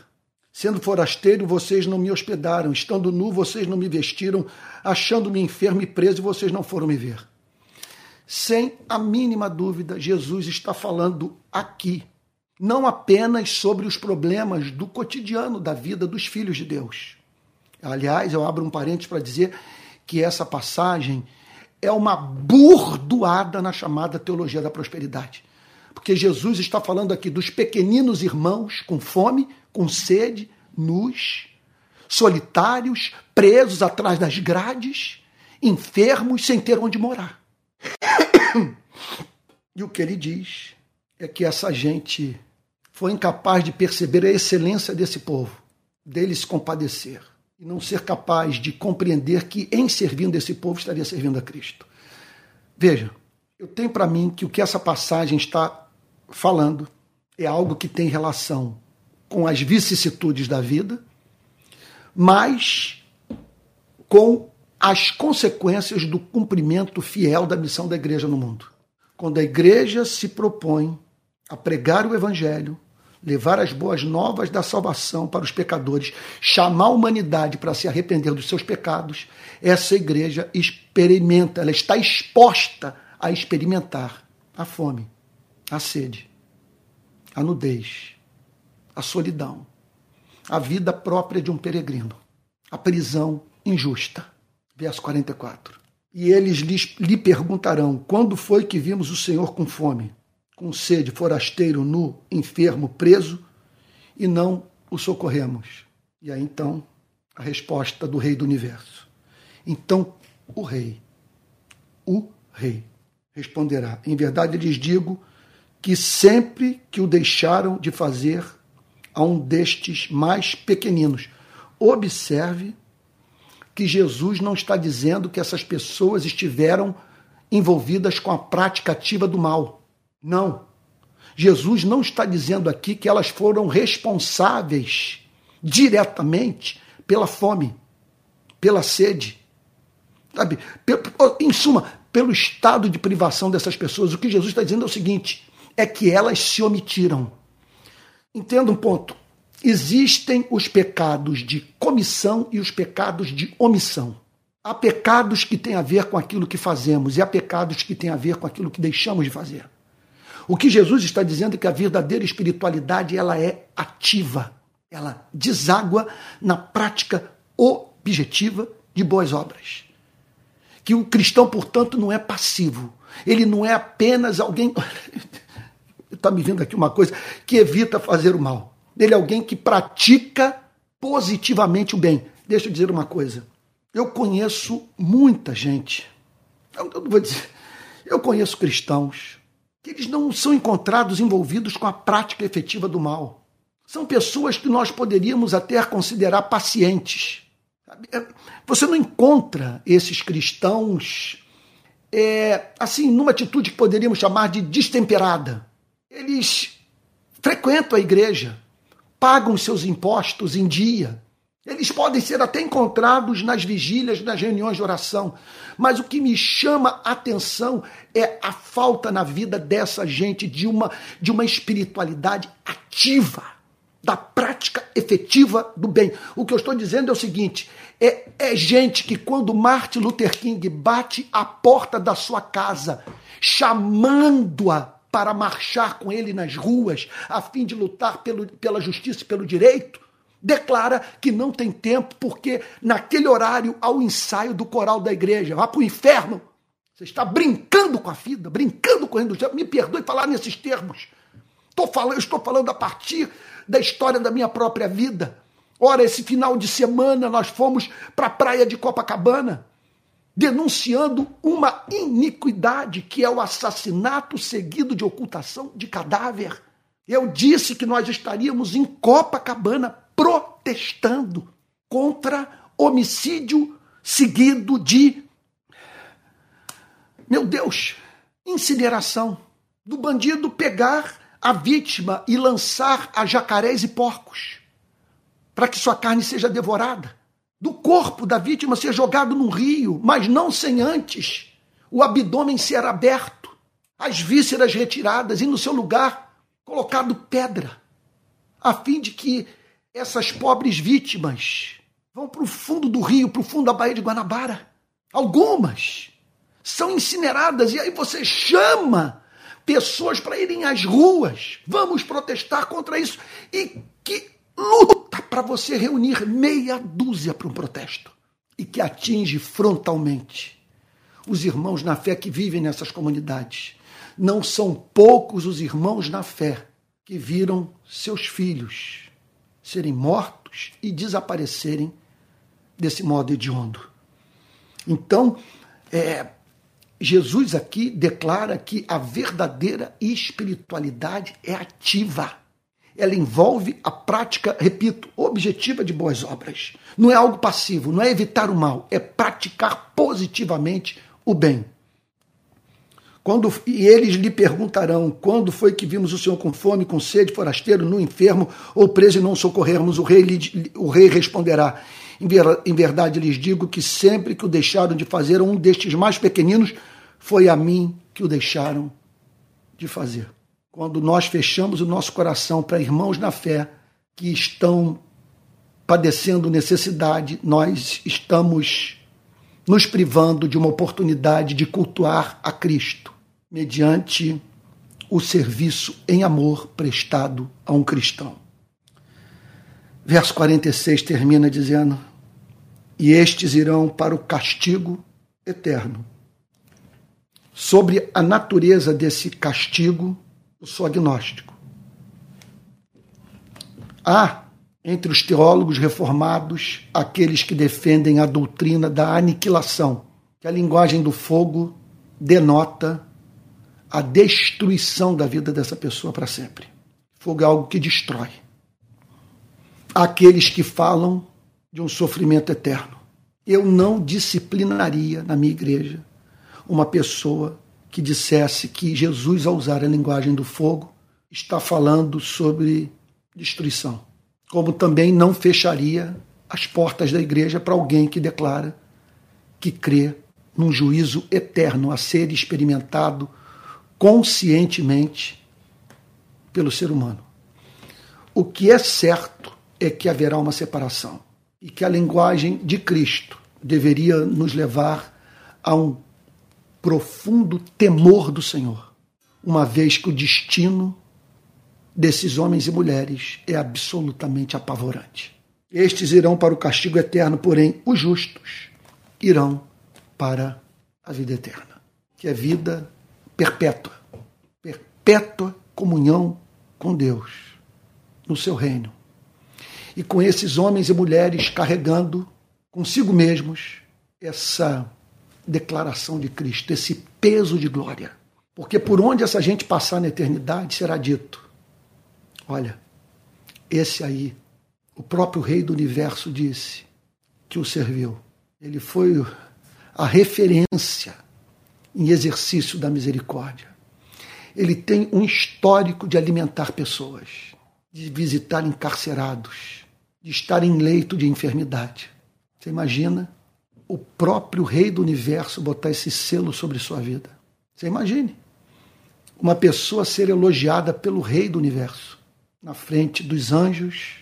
Sendo forasteiro, vocês não me hospedaram. Estando nu, vocês não me vestiram. Achando-me enfermo e preso, vocês não foram me ver. Sem a mínima dúvida, Jesus está falando aqui não apenas sobre os problemas do cotidiano da vida dos filhos de Deus. Aliás, eu abro um parênteses para dizer que essa passagem é uma burdoada na chamada teologia da prosperidade. Porque Jesus está falando aqui dos pequeninos irmãos com fome, com sede, nus, solitários, presos atrás das grades, enfermos, sem ter onde morar. E o que ele diz é que essa gente foi incapaz de perceber a excelência desse povo, dele se compadecer e não ser capaz de compreender que, em servindo esse povo, estaria servindo a Cristo. Veja, eu tenho para mim que o que essa passagem está falando é algo que tem relação com as vicissitudes da vida, mas com as consequências do cumprimento fiel da missão da igreja no mundo. Quando a igreja se propõe a pregar o evangelho, levar as boas novas da salvação para os pecadores, chamar a humanidade para se arrepender dos seus pecados, essa igreja experimenta, ela está exposta a experimentar a fome, a sede, a nudez, a solidão, a vida própria de um peregrino, a prisão injusta. Verso 44. E eles lhe perguntarão: quando foi que vimos o Senhor com fome? Com sede, forasteiro, nu, enfermo, preso, e não o socorremos. E aí então a resposta do Rei do Universo. Então o Rei, o Rei, responderá: Em verdade lhes digo que sempre que o deixaram de fazer a um destes mais pequeninos, observe que Jesus não está dizendo que essas pessoas estiveram envolvidas com a prática ativa do mal. Não. Jesus não está dizendo aqui que elas foram responsáveis diretamente pela fome, pela sede. Sabe? Em suma, pelo estado de privação dessas pessoas. O que Jesus está dizendo é o seguinte: é que elas se omitiram. Entenda um ponto. Existem os pecados de comissão e os pecados de omissão. Há pecados que têm a ver com aquilo que fazemos e há pecados que têm a ver com aquilo que deixamos de fazer. O que Jesus está dizendo é que a verdadeira espiritualidade ela é ativa, ela deságua na prática objetiva de boas obras. Que o cristão, portanto, não é passivo. Ele não é apenas alguém. Está me vindo aqui uma coisa que evita fazer o mal. Ele é alguém que pratica positivamente o bem. Deixa eu dizer uma coisa. Eu conheço muita gente. Eu, eu vou dizer. Eu conheço cristãos que eles não são encontrados envolvidos com a prática efetiva do mal. São pessoas que nós poderíamos até considerar pacientes. É, você não encontra esses cristãos é, assim, numa atitude que poderíamos chamar de destemperada. Eles frequentam a igreja, pagam seus impostos em dia. Eles podem ser até encontrados nas vigílias, nas reuniões de oração. Mas o que me chama a atenção é a falta na vida dessa gente de uma, de uma espiritualidade ativa, da prática efetiva do bem. O que eu estou dizendo é o seguinte: é, é gente que, quando Martin Luther King bate a porta da sua casa, chamando-a para marchar com ele nas ruas, a fim de lutar pelo, pela justiça e pelo direito, declara que não tem tempo, porque naquele horário há o ensaio do coral da igreja. Vá para o inferno. Você está brincando com a vida, brincando com do céu. Me perdoe falar nesses termos. Estou falando, estou falando a partir da história da minha própria vida. Ora, esse final de semana nós fomos para a praia de Copacabana denunciando uma iniquidade que é o assassinato seguido de ocultação de cadáver. Eu disse que nós estaríamos em Copacabana protestando contra homicídio seguido de, meu Deus, incineração. Do bandido pegar a vítima e lançar a jacarés e porcos para que sua carne seja devorada do corpo da vítima ser jogado num rio, mas não sem antes o abdômen ser aberto, as vísceras retiradas e no seu lugar colocado pedra, a fim de que essas pobres vítimas vão para o fundo do rio, para o fundo da Baía de Guanabara. Algumas são incineradas e aí você chama pessoas para irem às ruas. Vamos protestar contra isso. E que luta para você reunir meia dúzia para um protesto e que atinge frontalmente os irmãos na fé que vivem nessas comunidades. Não são poucos os irmãos na fé que viram seus filhos serem mortos e desaparecerem desse modo hediondo. Então, é, Jesus aqui declara que a verdadeira espiritualidade é ativa ela envolve a prática, repito, objetiva de boas obras. Não é algo passivo, não é evitar o mal, é praticar positivamente o bem. Quando, e eles lhe perguntarão: quando foi que vimos o Senhor com fome, com sede, forasteiro, no enfermo ou preso e não socorrermos? O rei, lhe, o rei responderá: em, ver, em verdade lhes digo que sempre que o deixaram de fazer um destes mais pequeninos, foi a mim que o deixaram de fazer quando nós fechamos o nosso coração para irmãos na fé que estão padecendo necessidade, nós estamos nos privando de uma oportunidade de cultuar a Cristo, mediante o serviço em amor prestado a um cristão. Verso 46 termina dizendo: E estes irão para o castigo eterno. Sobre a natureza desse castigo, eu sou agnóstico. Há entre os teólogos reformados aqueles que defendem a doutrina da aniquilação, que a linguagem do fogo denota a destruição da vida dessa pessoa para sempre. Fogo é algo que destrói. Aqueles que falam de um sofrimento eterno. Eu não disciplinaria na minha igreja uma pessoa que dissesse que Jesus, ao usar a linguagem do fogo, está falando sobre destruição. Como também não fecharia as portas da igreja para alguém que declara que crê num juízo eterno a ser experimentado conscientemente pelo ser humano. O que é certo é que haverá uma separação e que a linguagem de Cristo deveria nos levar a um profundo temor do Senhor, uma vez que o destino desses homens e mulheres é absolutamente apavorante. Estes irão para o castigo eterno, porém os justos irão para a vida eterna, que é vida perpétua, perpétua comunhão com Deus no seu reino. E com esses homens e mulheres carregando consigo mesmos essa declaração de Cristo, esse peso de glória. Porque por onde essa gente passar na eternidade será dito: olha, esse aí, o próprio Rei do universo disse que o serviu. Ele foi a referência em exercício da misericórdia. Ele tem um histórico de alimentar pessoas, de visitar encarcerados, de estar em leito de enfermidade. Você imagina o próprio Rei do Universo botar esse selo sobre sua vida? Você imagine uma pessoa ser elogiada pelo Rei do Universo, na frente dos anjos,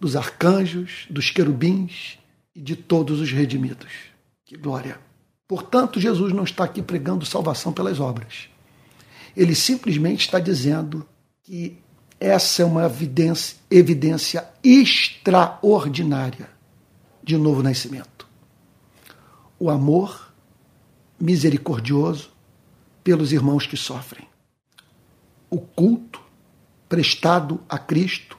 dos arcanjos, dos querubins e de todos os redimidos. Que glória! Portanto, Jesus não está aqui pregando salvação pelas obras. Ele simplesmente está dizendo que essa é uma evidência, evidência extraordinária de novo nascimento. O amor misericordioso pelos irmãos que sofrem. O culto prestado a Cristo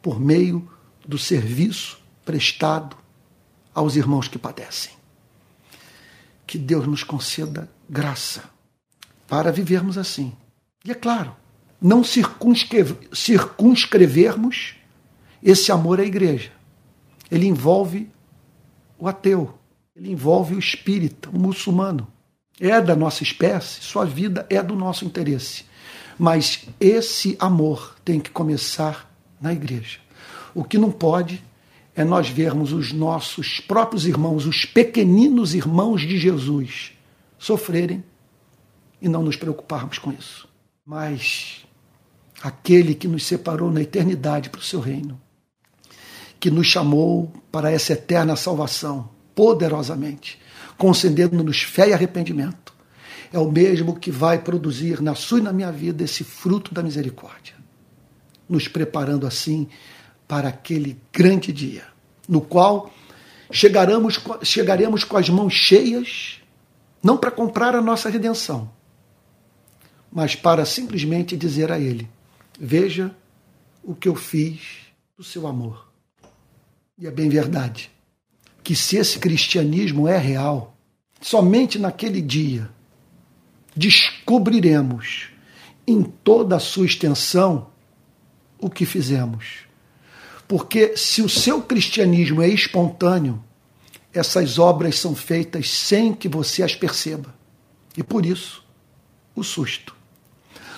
por meio do serviço prestado aos irmãos que padecem. Que Deus nos conceda graça para vivermos assim. E é claro, não circunscrevermos esse amor à igreja. Ele envolve o ateu, ele envolve o espírita, o muçulmano. É da nossa espécie, sua vida é do nosso interesse. Mas esse amor tem que começar na igreja. O que não pode é nós vermos os nossos próprios irmãos, os pequeninos irmãos de Jesus, sofrerem e não nos preocuparmos com isso. Mas aquele que nos separou na eternidade para o seu reino, que nos chamou para essa eterna salvação, poderosamente, concedendo-nos fé e arrependimento, é o mesmo que vai produzir na sua e na minha vida esse fruto da misericórdia, nos preparando assim para aquele grande dia, no qual chegaremos, chegaremos com as mãos cheias, não para comprar a nossa redenção, mas para simplesmente dizer a Ele: Veja o que eu fiz do seu amor. E é bem verdade que se esse cristianismo é real, somente naquele dia descobriremos em toda a sua extensão o que fizemos. Porque se o seu cristianismo é espontâneo, essas obras são feitas sem que você as perceba. E por isso, o susto.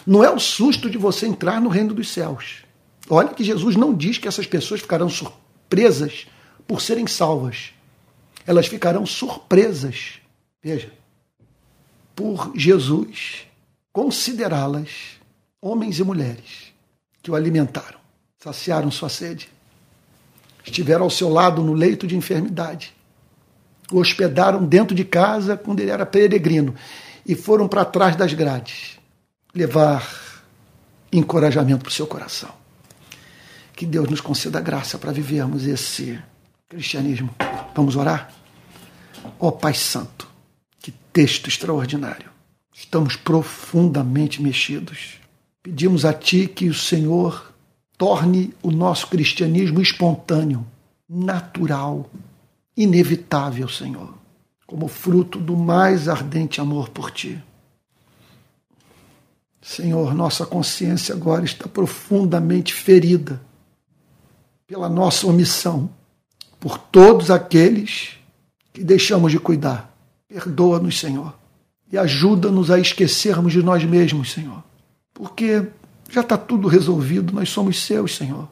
Não é o susto de você entrar no reino dos céus. Olha que Jesus não diz que essas pessoas ficarão surpresas por serem salvas. Elas ficarão surpresas, veja, por Jesus considerá-las homens e mulheres que o alimentaram, saciaram sua sede, estiveram ao seu lado no leito de enfermidade, o hospedaram dentro de casa quando ele era peregrino e foram para trás das grades levar encorajamento para o seu coração. Que Deus nos conceda graça para vivermos esse cristianismo. Vamos orar? Ó oh, Pai Santo, que texto extraordinário. Estamos profundamente mexidos. Pedimos a Ti que o Senhor torne o nosso cristianismo espontâneo, natural, inevitável, Senhor, como fruto do mais ardente amor por Ti. Senhor, nossa consciência agora está profundamente ferida pela nossa omissão, por todos aqueles que deixamos de cuidar. Perdoa-nos, Senhor, e ajuda-nos a esquecermos de nós mesmos, Senhor, porque já está tudo resolvido, nós somos seus, Senhor.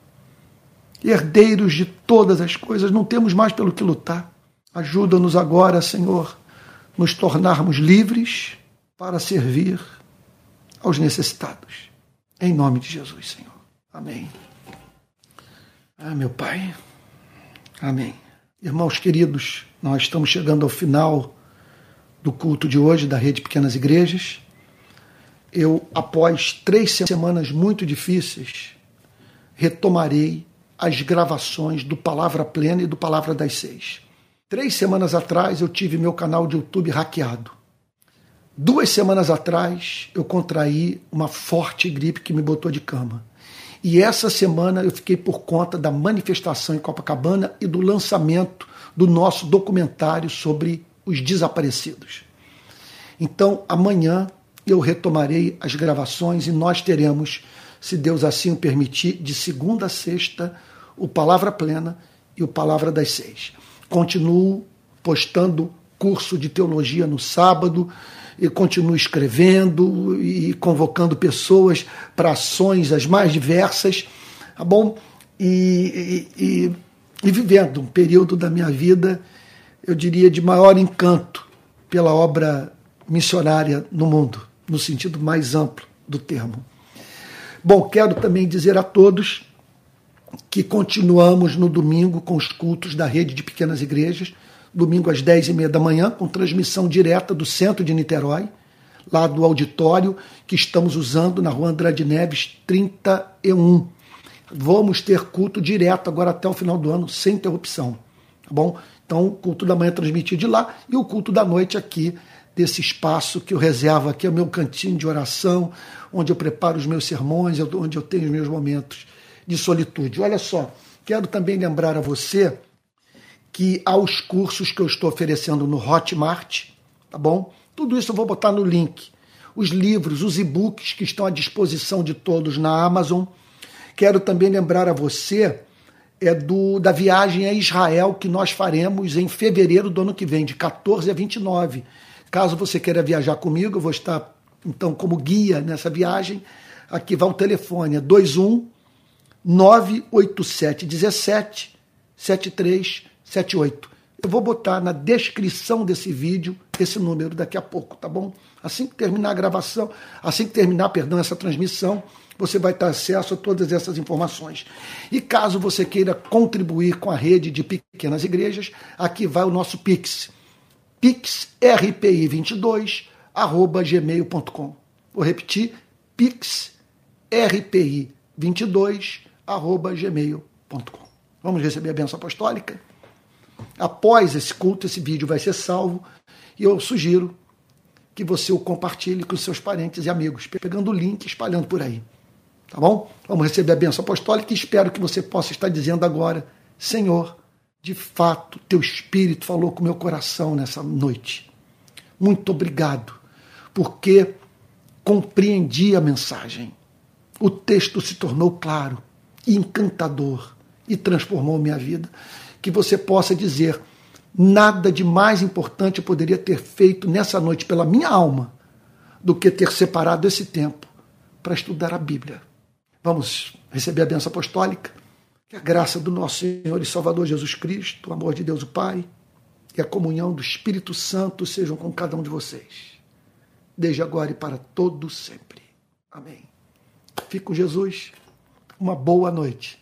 Herdeiros de todas as coisas, não temos mais pelo que lutar. Ajuda-nos agora, Senhor, nos tornarmos livres para servir aos necessitados. Em nome de Jesus, Senhor. Amém. Ah, meu Pai. Amém. Irmãos queridos, nós estamos chegando ao final do culto de hoje da Rede Pequenas Igrejas. Eu, após três semanas muito difíceis, retomarei as gravações do Palavra Plena e do Palavra das Seis. Três semanas atrás eu tive meu canal de YouTube hackeado. Duas semanas atrás, eu contraí uma forte gripe que me botou de cama. E essa semana eu fiquei por conta da manifestação em Copacabana e do lançamento do nosso documentário sobre os desaparecidos. Então, amanhã eu retomarei as gravações e nós teremos, se Deus assim o permitir, de segunda a sexta, o Palavra Plena e o Palavra das Seis. Continuo postando curso de teologia no sábado, e continuo escrevendo e convocando pessoas para ações as mais diversas, tá bom? E, e, e, vivendo um período da minha vida, eu diria, de maior encanto pela obra missionária no mundo, no sentido mais amplo do termo. Bom, quero também dizer a todos que continuamos no domingo com os cultos da rede de pequenas igrejas, domingo às 10 e meia da manhã, com transmissão direta do centro de Niterói, lá do auditório que estamos usando na rua Andrade Neves 31. Vamos ter culto direto agora até o final do ano, sem interrupção. Tá bom? Então, o culto da manhã é transmitido de lá e o culto da noite aqui, desse espaço que eu reservo aqui, é o meu cantinho de oração, onde eu preparo os meus sermões, onde eu tenho os meus momentos de solitude. Olha só, quero também lembrar a você que há os cursos que eu estou oferecendo no Hotmart, tá bom? Tudo isso eu vou botar no link. Os livros, os e-books que estão à disposição de todos na Amazon. Quero também lembrar a você é do da viagem a Israel que nós faremos em fevereiro do ano que vem, de 14 a 29. Caso você queira viajar comigo, eu vou estar então como guia nessa viagem. Aqui vai o telefone, é 21 987 17 7378. Eu vou botar na descrição desse vídeo esse número daqui a pouco, tá bom? Assim que terminar a gravação, assim que terminar, perdão, essa transmissão, você vai ter acesso a todas essas informações. E caso você queira contribuir com a rede de pequenas igrejas, aqui vai o nosso Pix. Pixrpi22 gmail.com. Vou repetir, pixrpi22 gmail.com. Vamos receber a benção apostólica? Após esse culto, esse vídeo vai ser salvo e eu sugiro que você o compartilhe com seus parentes e amigos, pegando o link e espalhando por aí. Tá bom? Vamos receber a benção apostólica e espero que você possa estar dizendo agora: Senhor, de fato, teu espírito falou com meu coração nessa noite. Muito obrigado, porque compreendi a mensagem. O texto se tornou claro encantador e transformou minha vida. Que você possa dizer: nada de mais importante eu poderia ter feito nessa noite pela minha alma do que ter separado esse tempo para estudar a Bíblia. Vamos receber a benção apostólica. Que a graça do nosso Senhor e Salvador Jesus Cristo, o amor de Deus o Pai e a comunhão do Espírito Santo sejam com cada um de vocês, desde agora e para todo sempre. Amém. Fique com Jesus uma boa noite.